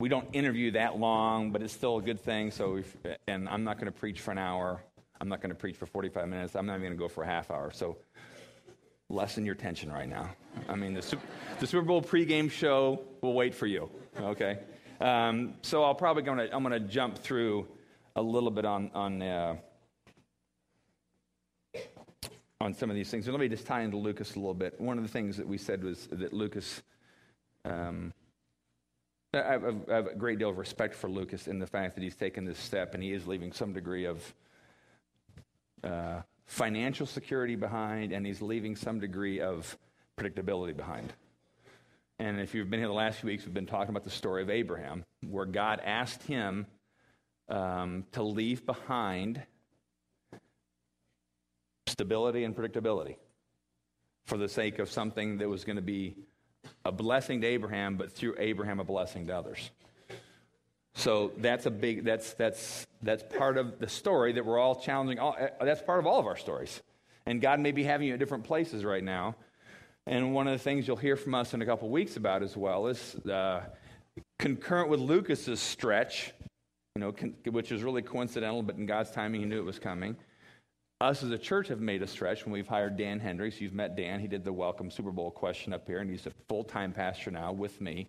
we don't interview that long, but it's still a good thing. So, and I'm not going to preach for an hour. I'm not going to preach for 45 minutes. I'm not even going to go for a half hour. So, lessen your tension right now. I mean, the, the Super Bowl pregame show will wait for you. Okay. Um, so I'll probably going to I'm going to jump through a little bit on on uh, on some of these things. So let me just tie into Lucas a little bit. One of the things that we said was that Lucas. Um, I have, have, a great deal of respect for Lucas in the fact that he's taken this step and he is leaving some degree of uh, financial security behind and he's leaving some degree of predictability behind. And if you've been here the last few weeks, we've been talking about the story of Abraham, where God asked him um, to leave behind stability and predictability for the sake of something that was going to be a blessing to Abraham, but through Abraham, a blessing to others. So that's a big, that's, that's, that's part of the story that we're all challenging. All, uh, that's part of all of our stories. And God may be having you at different places right now. And one of the things you'll hear from us in a couple weeks about as well is uh, concurrent with Lucas's stretch, you know, con- which is really coincidental, but in God's timing, He knew it was coming us as a church have made a stretch when we've hired Dan Hendricks. You've met Dan. He did the welcome Super Bowl question up here, and he's a full time pastor now with me.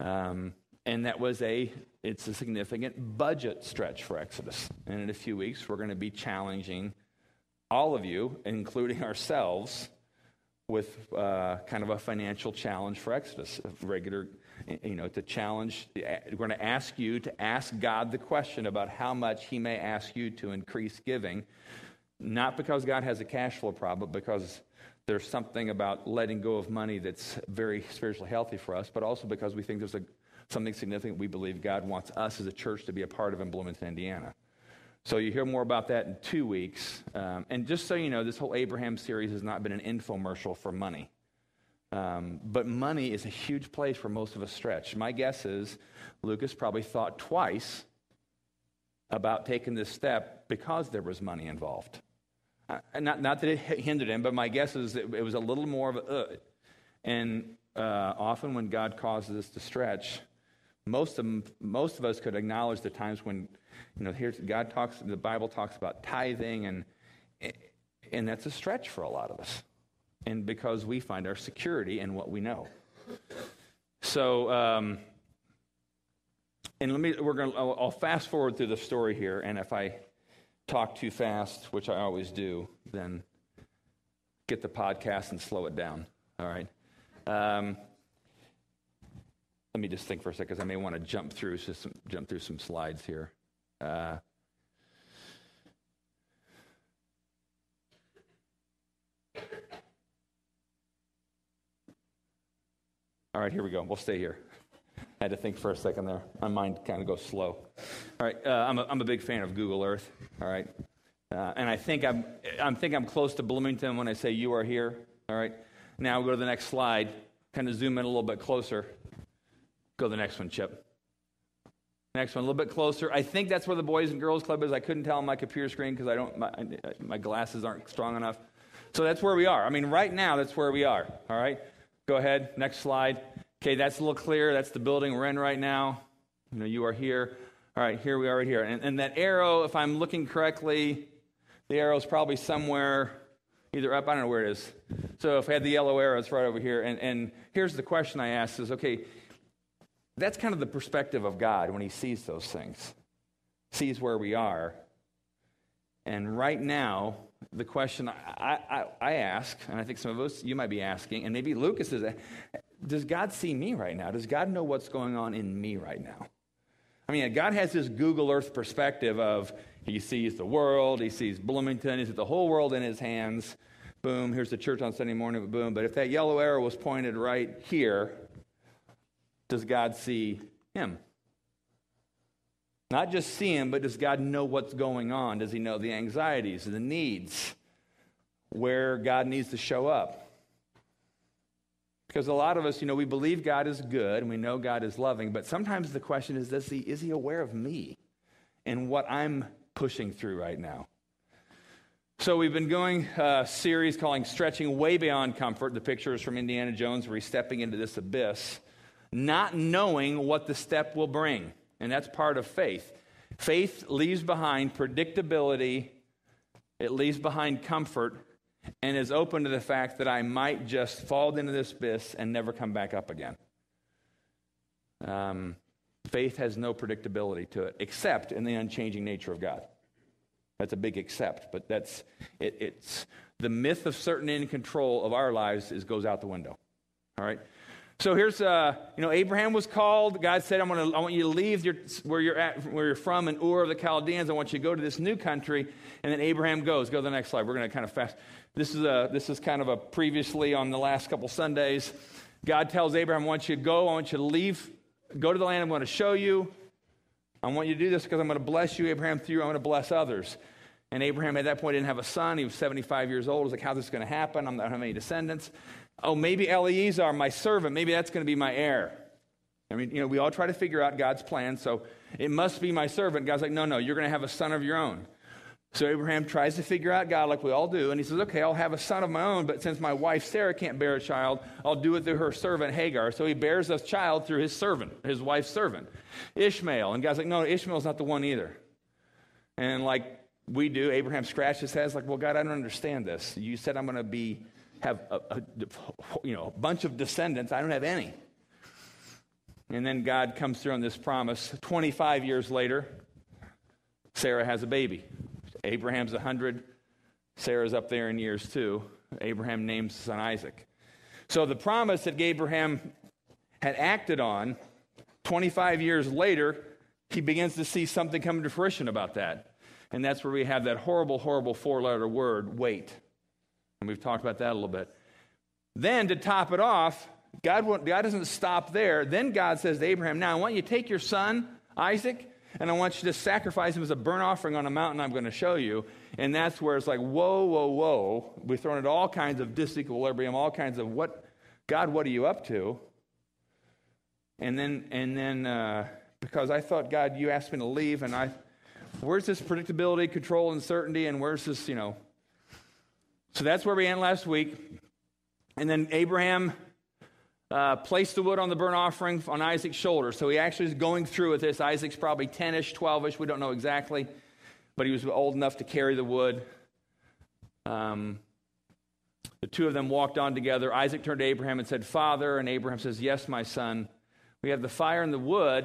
Um, and that was a it's a significant budget stretch for Exodus. And in a few weeks, we're going to be challenging all of you, including ourselves, with uh, kind of a financial challenge for Exodus, regular, you know, to challenge. We're going to ask you to ask God the question about how much He may ask you to increase giving not because God has a cash flow problem, but because there's something about letting go of money that's very spiritually healthy for us, but also because we think there's a, something significant we believe God wants us as a church to be a part of in Bloomington, Indiana. So you hear more about that in two weeks. Um, and just so you know, this whole Abraham series has not been an infomercial for money. Um, but money is a huge place where most of us stretch. My guess is Lucas probably thought twice about taking this step because there was money involved. Not, not that it hindered him, but my guess is it, it was a little more of a, uh, and uh, often when God causes us to stretch, most of, most of us could acknowledge the times when, you know, here's, God talks, the Bible talks about tithing, and, and that's a stretch for a lot of us. And because we find our security in what we know. So, um, and let me, we're going to, I'll fast forward through the story here, and if I talk too fast, which I always do, then get the podcast and slow it down. All right. Um, let me just think for a second, because I may want to jump through some, jump through some slides here. Uh, all right, here we go. We'll stay here. I had to think for a second there. My mind kind of goes slow. All right, uh, I'm, a, I'm a big fan of Google Earth. All right, uh, and I think I'm I think I'm close to Bloomington when I say you are here. All right, now we'll go to the next slide. Kind of zoom in a little bit closer. Go to the next one, Chip. Next one, a little bit closer. I think that's where the Boys and Girls Club is. I couldn't tell on my computer screen because I don't my, my glasses aren't strong enough. So that's where we are. I mean, right now that's where we are. All right, go ahead. Next slide. Okay, that's a little clear. That's the building we're in right now. You know, you are here. All right, here we are right here. And, and that arrow, if I'm looking correctly, the arrow is probably somewhere either up, I don't know where it is. So if I had the yellow arrow, it's right over here. And, and here's the question I ask is, okay, that's kind of the perspective of God when he sees those things, sees where we are. And right now, the question I, I, I, ask, and I think some of us, you might be asking, and maybe Lucas is, does God see me right now? Does God know what's going on in me right now? I mean, God has this Google Earth perspective of he sees the world, he sees Bloomington, he's got the whole world in his hands. Boom, here's the church on Sunday morning, boom. But if that yellow arrow was pointed right here, does God see him? Not just see him, but does God know what's going on? Does he know the anxieties, the needs, where God needs to show up? Because a lot of us, you know, we believe God is good and we know God is loving, but sometimes the question is, he, is he aware of me and what I'm pushing through right now? So we've been going a series calling Stretching Way Beyond Comfort. The picture is from Indiana Jones where he's stepping into this abyss not knowing what the step will bring. And that's part of faith. Faith leaves behind predictability, it leaves behind comfort, and is open to the fact that I might just fall into this abyss and never come back up again. Um, faith has no predictability to it, except in the unchanging nature of God. That's a big except, but that's it, it's the myth of certain in control of our lives is goes out the window. All right. So here's, uh, you know, Abraham was called. God said, I'm gonna, I want you to leave your, where you're at, where you're from in Ur of the Chaldeans. I want you to go to this new country. And then Abraham goes. Go to the next slide. We're going to kind of fast. This is, a, this is kind of a previously on the last couple Sundays. God tells Abraham, I want you to go. I want you to leave. Go to the land I'm going to show you. I want you to do this because I'm going to bless you, Abraham, through you. I'm going to bless others. And Abraham at that point didn't have a son. He was 75 years old. He was like, how's this going to happen? I'm not going to have any descendants. Oh, maybe Eliezer, my servant, maybe that's going to be my heir. I mean, you know, we all try to figure out God's plan, so it must be my servant. God's like, no, no, you're going to have a son of your own. So Abraham tries to figure out God like we all do, and he says, okay, I'll have a son of my own, but since my wife Sarah can't bear a child, I'll do it through her servant Hagar. So he bears a child through his servant, his wife's servant, Ishmael. And God's like, no, Ishmael's not the one either. And like we do, Abraham scratches his head, like, well, God, I don't understand this. You said I'm going to be have a, a, you know, a bunch of descendants. I don't have any. And then God comes through on this promise. 25 years later, Sarah has a baby. Abraham's 100. Sarah's up there in years too. Abraham names his son Isaac. So the promise that Abraham had acted on 25 years later, he begins to see something come to fruition about that. And that's where we have that horrible, horrible four letter word wait. And we've talked about that a little bit. Then to top it off, God, God doesn't stop there. Then God says to Abraham, Now I want you to take your son, Isaac, and I want you to sacrifice him as a burnt offering on a mountain I'm going to show you. And that's where it's like, whoa, whoa, whoa. We've thrown into all kinds of disequilibrium, all kinds of what, God, what are you up to? And then, and then uh, because I thought, God, you asked me to leave, and I, where's this predictability, control, and certainty, and where's this, you know, so that's where we ended last week. And then Abraham uh, placed the wood on the burnt offering on Isaac's shoulder. So he actually is going through with this. Isaac's probably 10 ish, 12 ish. We don't know exactly. But he was old enough to carry the wood. Um, the two of them walked on together. Isaac turned to Abraham and said, Father. And Abraham says, Yes, my son. We have the fire and the wood,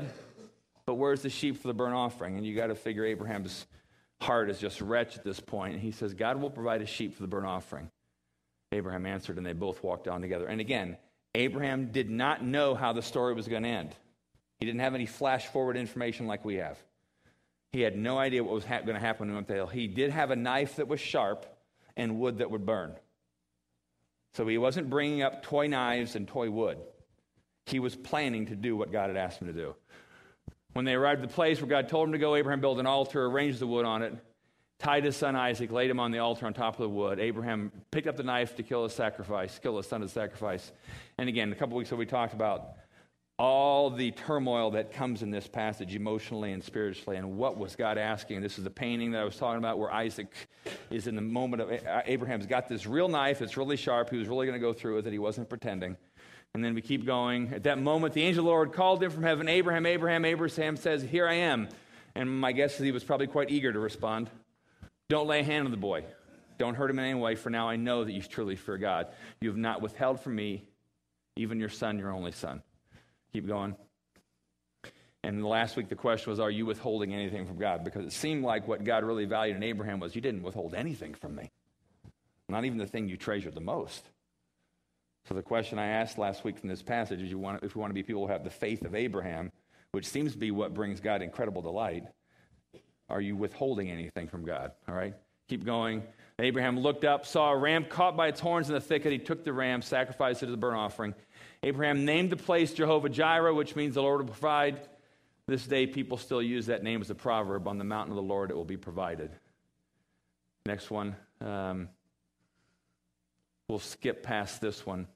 but where's the sheep for the burnt offering? And you got to figure Abraham's heart is just wretched at this point. And he says, God will provide a sheep for the burnt offering. Abraham answered, and they both walked on together. And again, Abraham did not know how the story was going to end. He didn't have any flash forward information like we have. He had no idea what was ha- going to happen when he went to hell. He did have a knife that was sharp and wood that would burn. So he wasn't bringing up toy knives and toy wood. He was planning to do what God had asked him to do. When they arrived at the place where God told him to go, Abraham built an altar, arranged the wood on it, tied his son Isaac, laid him on the altar on top of the wood. Abraham picked up the knife to kill his sacrifice, kill his son as sacrifice. And again, a couple weeks ago, we talked about all the turmoil that comes in this passage emotionally and spiritually and what was god asking this is the painting that i was talking about where isaac is in the moment of abraham's got this real knife it's really sharp he was really going to go through with it he wasn't pretending and then we keep going. At that moment, the angel of the Lord called him from heaven Abraham, Abraham, Abraham says, Here I am. And my guess is he was probably quite eager to respond. Don't lay a hand on the boy. Don't hurt him in any way, for now I know that you truly fear God. You have not withheld from me even your son, your only son. Keep going. And last week the question was, Are you withholding anything from God? Because it seemed like what God really valued in Abraham was, You didn't withhold anything from me. Not even the thing you treasured the most. So the question I asked last week from this passage is you want, if you want to be people who have the faith of Abraham, which seems to be what brings God incredible delight, are you withholding anything from God? All right? Keep going. Abraham looked up, saw a ram caught by its horns in the thicket. He took the ram, sacrificed it as a burnt offering. Abraham named the place Jehovah Jireh, which means the Lord will provide. This day, people still use that name as a proverb. On the mountain of the Lord, it will be provided. Next one. Um, We'll skip past this one.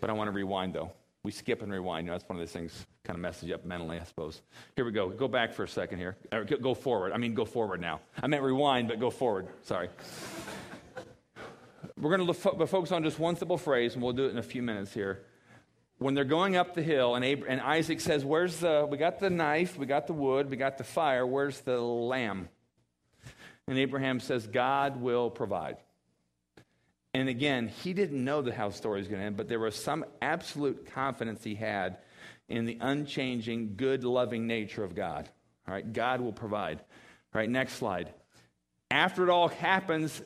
But I want to rewind, though. We skip and rewind. You know, that's one of those things kind of messes you up mentally, I suppose. Here we go. Go back for a second here. Or go forward. I mean, go forward now. I meant rewind, but go forward. Sorry. We're going to focus on just one simple phrase, and we'll do it in a few minutes here. when they're going up the hill, and, Ab- and Isaac says, Where's the, we got the knife, we got the wood, we got the fire, where's the lamb? And Abraham says, God will provide. And again, he didn't know the how the story was going to end, but there was some absolute confidence he had in the unchanging, good, loving nature of God. All right, God will provide. All right, next slide. After it all happens,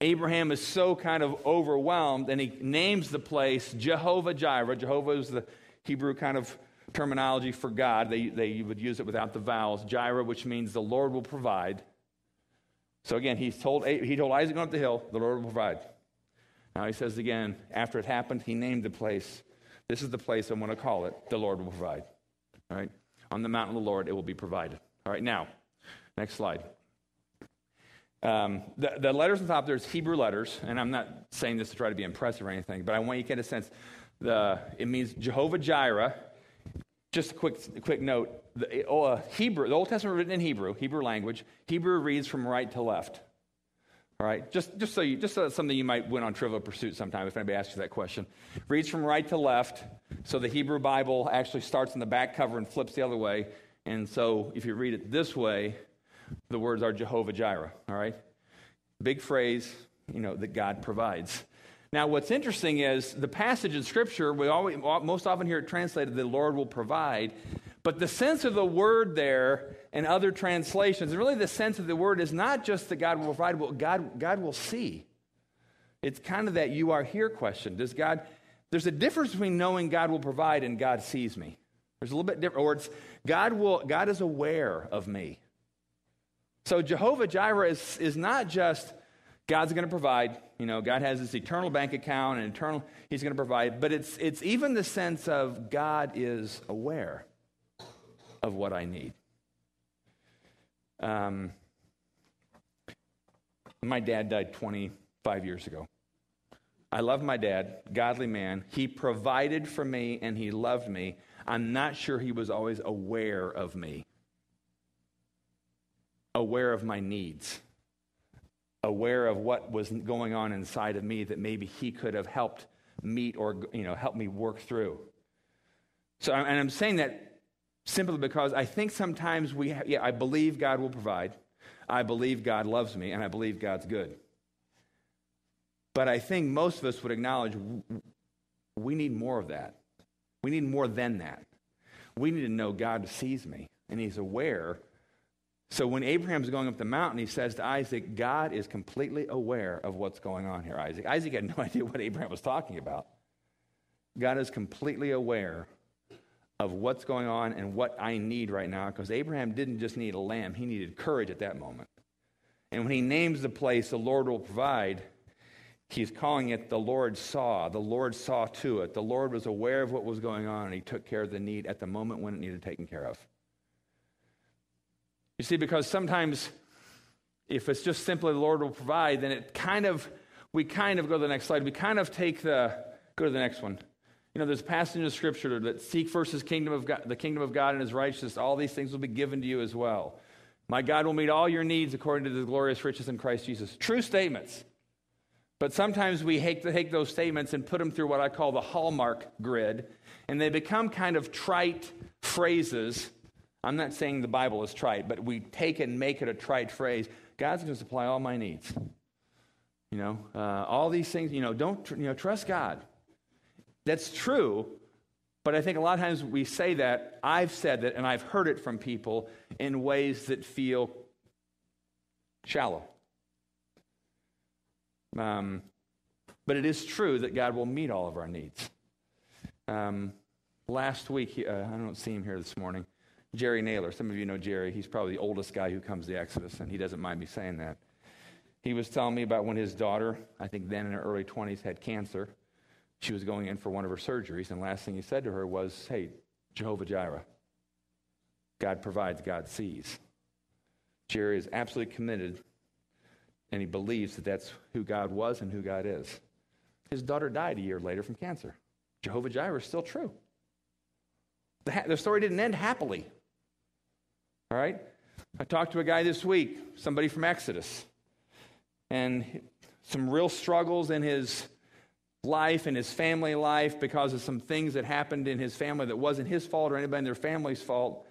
Abraham is so kind of overwhelmed, and he names the place Jehovah Jireh. Jehovah is the Hebrew kind of terminology for God. They, they would use it without the vowels. Jireh, which means the Lord will provide. So again, he told, he told Isaac, go up the hill, the Lord will provide. Now he says again, after it happened, he named the place. This is the place I'm going to call it, the Lord will provide. All right? On the mountain of the Lord, it will be provided. All right, now, next slide. Um, the, the, letters on top there's Hebrew letters, and I'm not saying this to try to be impressive or anything, but I want you to get a sense. The, it means Jehovah Jireh. Just a quick, quick note. The, oh, uh, Hebrew, the Old Testament written in Hebrew, Hebrew language. Hebrew reads from right to left. All right, just, just so you, just so something you might win on Trivial Pursuit sometime if anybody asks you that question. Reads from right to left, so the Hebrew Bible actually starts in the back cover and flips the other way. And so if you read it this way, the words are Jehovah Jireh, all right? Big phrase, you know, that God provides. Now, what's interesting is the passage in Scripture, we always, most often hear it translated, the Lord will provide. But the sense of the word there and other translations, really the sense of the word is not just that God will provide, but God, God will see. It's kind of that you are here question. Does God, there's a difference between knowing God will provide and God sees me. There's a little bit different, or it's God will, God is aware of me. So Jehovah Jireh is, is not just God's going to provide. You know, God has this eternal bank account and eternal, He's going to provide. But it's, it's even the sense of God is aware of what I need. Um, my dad died 25 years ago. I love my dad, godly man. He provided for me and he loved me. I'm not sure he was always aware of me aware of my needs, aware of what was going on inside of me that maybe he could have helped meet or you know help me work through. So, and I'm saying that simply because I think sometimes we, yeah, I believe God will provide, I believe God loves me, and I believe God's good. But I think most of us would acknowledge we need more of that. We need more than that. We need to know God sees me and He's aware so when Abraham's going up the mountain, he says to Isaac, God is completely aware of what's going on here, Isaac. Isaac had no idea what Abraham was talking about. God is completely aware of what's going on and what I need right now because Abraham didn't just need a lamb, he needed courage at that moment. And when he names the place, the Lord will provide, he's calling it the Lord saw. The Lord saw to it. The Lord was aware of what was going on and he took care of the need at the moment when it needed taken care of. You see, because sometimes if it's just simply the Lord will provide, then it kind of, we kind of go to the next slide. We kind of take the, go to the next one. You know, there's a passage in scripture that seek first his kingdom of God, the kingdom of God and his righteousness. All these things will be given to you as well. My God will meet all your needs according to the glorious riches in Christ Jesus. True statements. But sometimes we take those statements and put them through what I call the hallmark grid, and they become kind of trite phrases I'm not saying the Bible is trite, but we take and make it a trite phrase. God's going to supply all my needs. You know, uh, all these things, you know, don't, you know, trust God. That's true, but I think a lot of times we say that, I've said that, and I've heard it from people in ways that feel shallow. Um, but it is true that God will meet all of our needs. Um, last week, uh, I don't see him here this morning. Jerry Naylor. Some of you know Jerry. He's probably the oldest guy who comes to Exodus, and he doesn't mind me saying that. He was telling me about when his daughter, I think then in her early 20s, had cancer. She was going in for one of her surgeries, and last thing he said to her was, Hey, Jehovah Jireh. God provides, God sees. Jerry is absolutely committed, and he believes that that's who God was and who God is. His daughter died a year later from cancer. Jehovah Jireh is still true. The, ha- the story didn't end happily. All right? I talked to a guy this week, somebody from Exodus, and some real struggles in his life and his family life because of some things that happened in his family that wasn't his fault or anybody in their family's fault.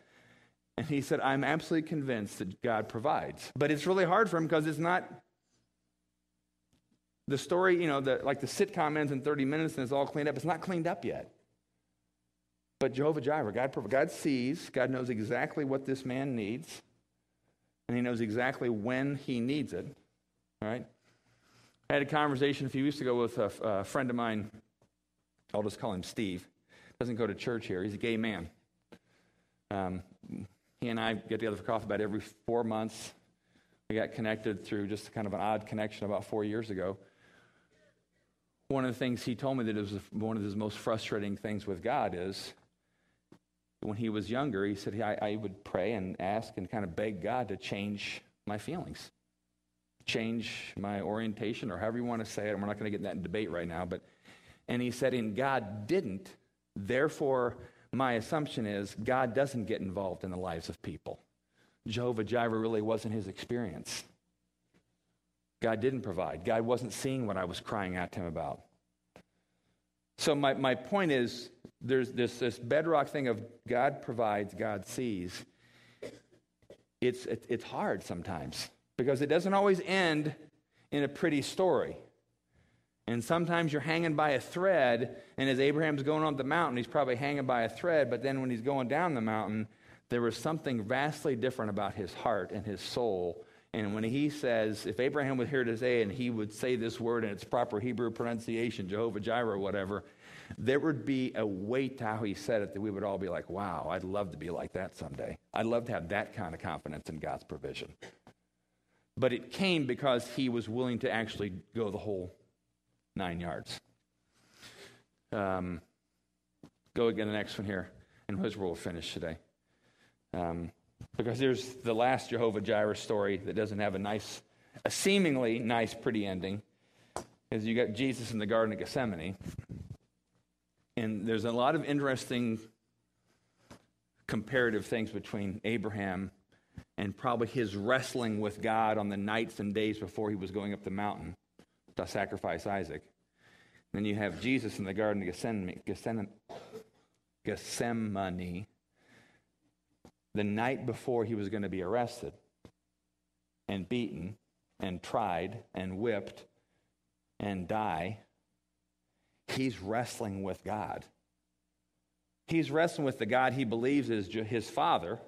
And he said, I'm absolutely convinced that God provides. But it's really hard for him because it's not the story, you know, the, like the sitcom ends in 30 minutes and it's all cleaned up. It's not cleaned up yet. But Jehovah Jireh, God, God sees, God knows exactly what this man needs, and he knows exactly when he needs it. All right? I had a conversation a few weeks ago with a, a friend of mine. I'll just call him Steve. Doesn't go to church here. He's a gay man. Um, he and I get together for coffee about every four months. We got connected through just kind of an odd connection about four years ago. One of the things he told me that was one of his most frustrating things with God is when he was younger, he said, I, I would pray and ask and kind of beg God to change my feelings change my orientation or however you want to say it. And we're not going to get in that debate right now. But, and he said, and God didn't. Therefore, my assumption is God doesn't get involved in the lives of people. Jehovah Jireh really wasn't his experience. God didn't provide. God wasn't seeing what I was crying out to him about. So, my, my point is there's this, this bedrock thing of God provides, God sees. It's, it, it's hard sometimes because it doesn't always end in a pretty story. And sometimes you're hanging by a thread, and as Abraham's going up the mountain, he's probably hanging by a thread, but then when he's going down the mountain, there was something vastly different about his heart and his soul. And when he says, if Abraham was here today and he would say this word in its proper Hebrew pronunciation, Jehovah Jireh, whatever, there would be a weight to how he said it that we would all be like, wow, I'd love to be like that someday. I'd love to have that kind of confidence in God's provision. But it came because he was willing to actually go the whole nine yards. Um, go again, the next one here, and where we'll finish today. Um, because there's the last Jehovah Jireh story that doesn't have a nice, a seemingly nice, pretty ending. Is you got Jesus in the Garden of Gethsemane, and there's a lot of interesting comparative things between Abraham and probably his wrestling with God on the nights and days before he was going up the mountain to sacrifice Isaac. Then you have Jesus in the Garden of Gethsemane, Gethsemane, Gethsemane the night before he was going to be arrested and beaten and tried and whipped and die. He's wrestling with God. He's wrestling with the God he believes is his father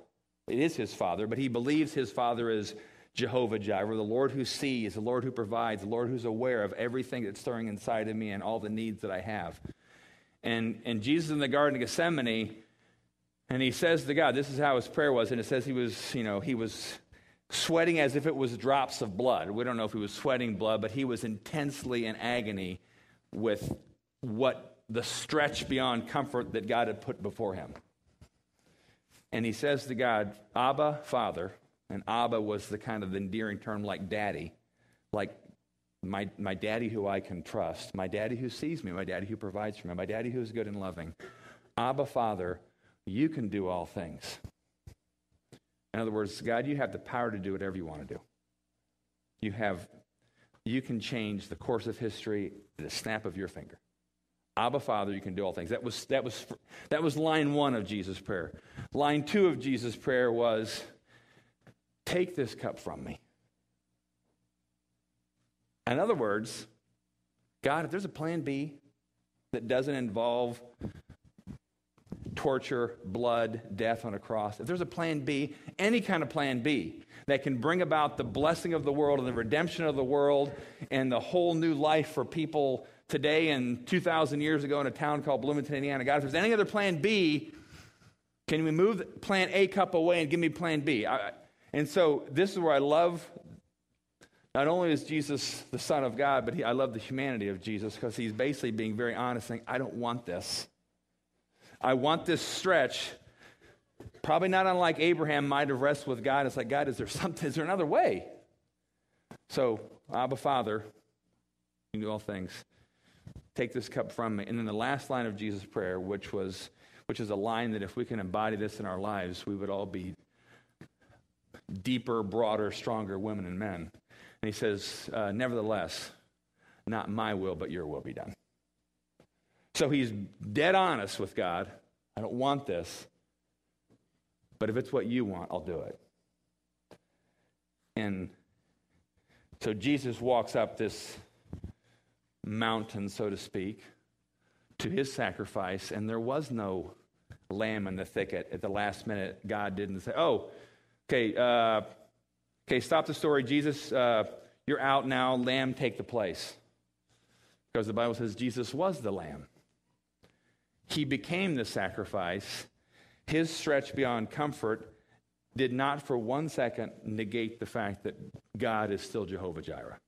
it is his father, but he believes his father is Jehovah Jireh, the Lord who sees, the Lord who provides, the Lord who's aware of everything that's stirring inside of me and all the needs that I have. And, and Jesus in the Garden of Gethsemane, and he says to God, this is how his prayer was, and it says he was, you know, he was sweating as if it was drops of blood. We don't know if he was sweating blood, but he was intensely in agony with what the stretch beyond comfort that God had put before him and he says to God, Abba, Father, and Abba was the kind of endearing term like daddy, like my, my daddy who I can trust, my daddy who sees me, my daddy who provides for me, my daddy who is good and loving. Abba, Father, you can do all things. In other words, God, you have the power to do whatever you want to do. You have, you can change the course of history at the snap of your finger. Abba, Father, you can do all things. That was, that, was, that was line one of Jesus' prayer. Line two of Jesus' prayer was, Take this cup from me. In other words, God, if there's a plan B that doesn't involve torture, blood, death on a cross, if there's a plan B, any kind of plan B that can bring about the blessing of the world and the redemption of the world and the whole new life for people today and 2,000 years ago in a town called Bloomington, Indiana. God, if there's any other plan B, can we move plan A cup away and give me plan B? I, and so this is where I love not only is Jesus the Son of God, but he, I love the humanity of Jesus because he's basically being very honest, saying, I don't want this. I want this stretch. Probably not unlike Abraham might have wrestled with God. It's like, God, is there something? Is there another way? So, Abba Father, you can do all things take this cup from me. And then the last line of Jesus' prayer, which was which is a line that if we can embody this in our lives, we would all be deeper, broader, stronger women and men. And he says, uh, Nevertheless, not my will, but your will be done. So he's dead honest with God. I don't want this. But if it's what you want, I'll do it. And so Jesus walks up this mountain, so to speak, to his sacrifice, and there was no lamb in the thicket at the last minute. God didn't say, Oh, okay, uh, okay, stop the story. Jesus, uh, you're out now. Lamb, take the place. Because the Bible says Jesus was the lamb. He became the sacrifice. His stretch beyond comfort did not for one second negate the fact that God is still Jehovah Jireh.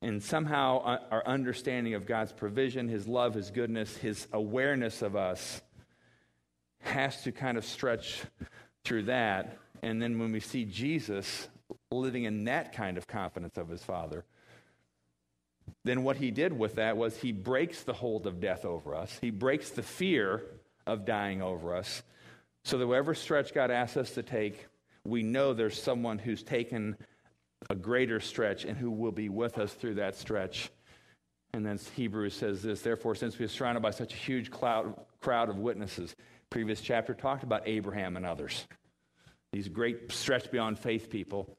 And somehow uh, our understanding of God's provision, His love, His goodness, His awareness of us has to kind of stretch through that. And then when we see Jesus living in that kind of confidence of His Father, then what He did with that was He breaks the hold of death over us, He breaks the fear of dying over us, so that whatever stretch God asks us to take, we know there's someone who's taken a greater stretch and who will be with us through that stretch. And then Hebrews says this Therefore, since we are surrounded by such a huge cloud, crowd of witnesses, previous chapter talked about Abraham and others, these great stretch beyond faith people.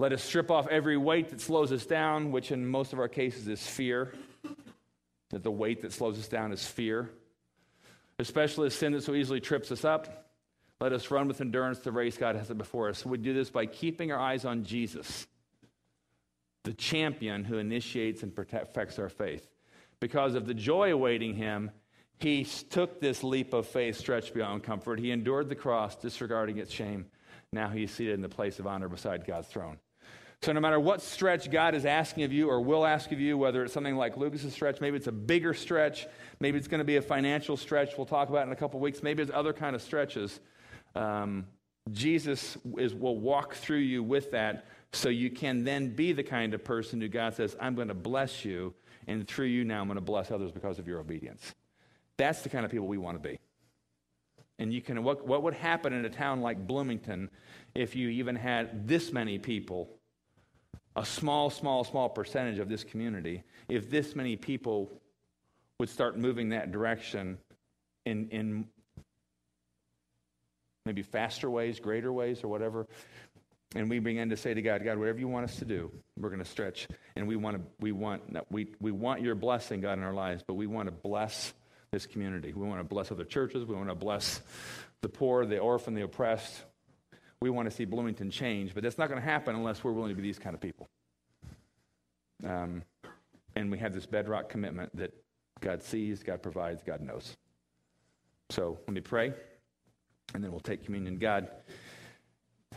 Let us strip off every weight that slows us down, which in most of our cases is fear. That the weight that slows us down is fear, especially the sin that so easily trips us up. Let us run with endurance the race God has before us. We do this by keeping our eyes on Jesus, the champion who initiates and perfects our faith. Because of the joy awaiting him, he took this leap of faith stretched beyond comfort. He endured the cross, disregarding its shame. Now he is seated in the place of honor beside God's throne. So, no matter what stretch God is asking of you or will ask of you, whether it's something like Lucas's stretch, maybe it's a bigger stretch, maybe it's going to be a financial stretch we'll talk about in a couple weeks, maybe it's other kind of stretches um, Jesus is, will walk through you with that so you can then be the kind of person who God says, I'm going to bless you, and through you now I'm going to bless others because of your obedience. That's the kind of people we want to be. And you can, what, what would happen in a town like Bloomington if you even had this many people, a small, small, small percentage of this community, if this many people would start moving that direction in, in maybe faster ways, greater ways, or whatever. And we begin to say to God, God, whatever you want us to do, we're going to stretch. And we want to, we want, we, we want your blessing, God, in our lives, but we want to bless this community. We want to bless other churches. We want to bless the poor, the orphan, the oppressed. We want to see Bloomington change, but that's not going to happen unless we're willing to be these kind of people. Um, and we have this bedrock commitment that God sees, God provides, God knows. So let me pray and then we'll take communion. God,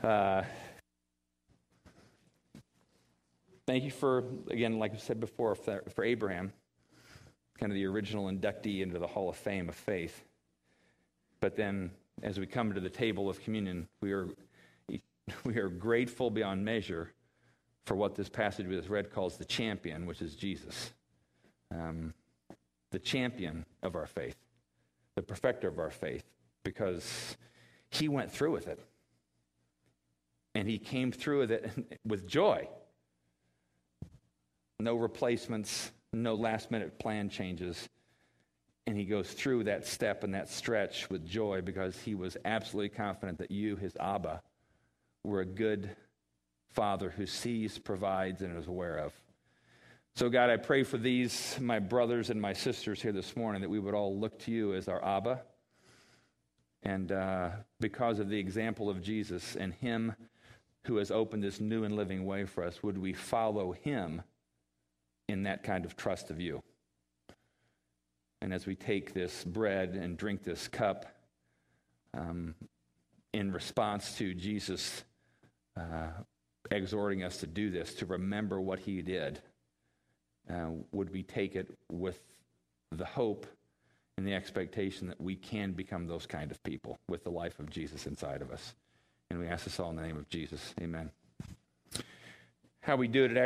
uh, thank you for, again, like I said before, for, for Abraham, kind of the original inductee into the Hall of Fame of faith. But then, as we come to the table of communion, we are, we are grateful beyond measure for what this passage we just read calls the champion, which is Jesus. Um, the champion of our faith, the perfecter of our faith, because he went through with it. And he came through with it with joy. No replacements, no last minute plan changes. And he goes through that step and that stretch with joy because he was absolutely confident that you, his Abba, were a good father who sees, provides, and is aware of. So, God, I pray for these, my brothers and my sisters here this morning, that we would all look to you as our Abba and uh, because of the example of Jesus and Him who has opened this new and living way for us, would we follow Him in that kind of trust of you? And as we take this bread and drink this cup, um, in response to Jesus uh, exhorting us to do this, to remember what He did, uh, would we take it with the hope and the expectation that we can become those kind of people with the life of Jesus inside of us. And we ask this all in the name of Jesus. Amen. How we do it at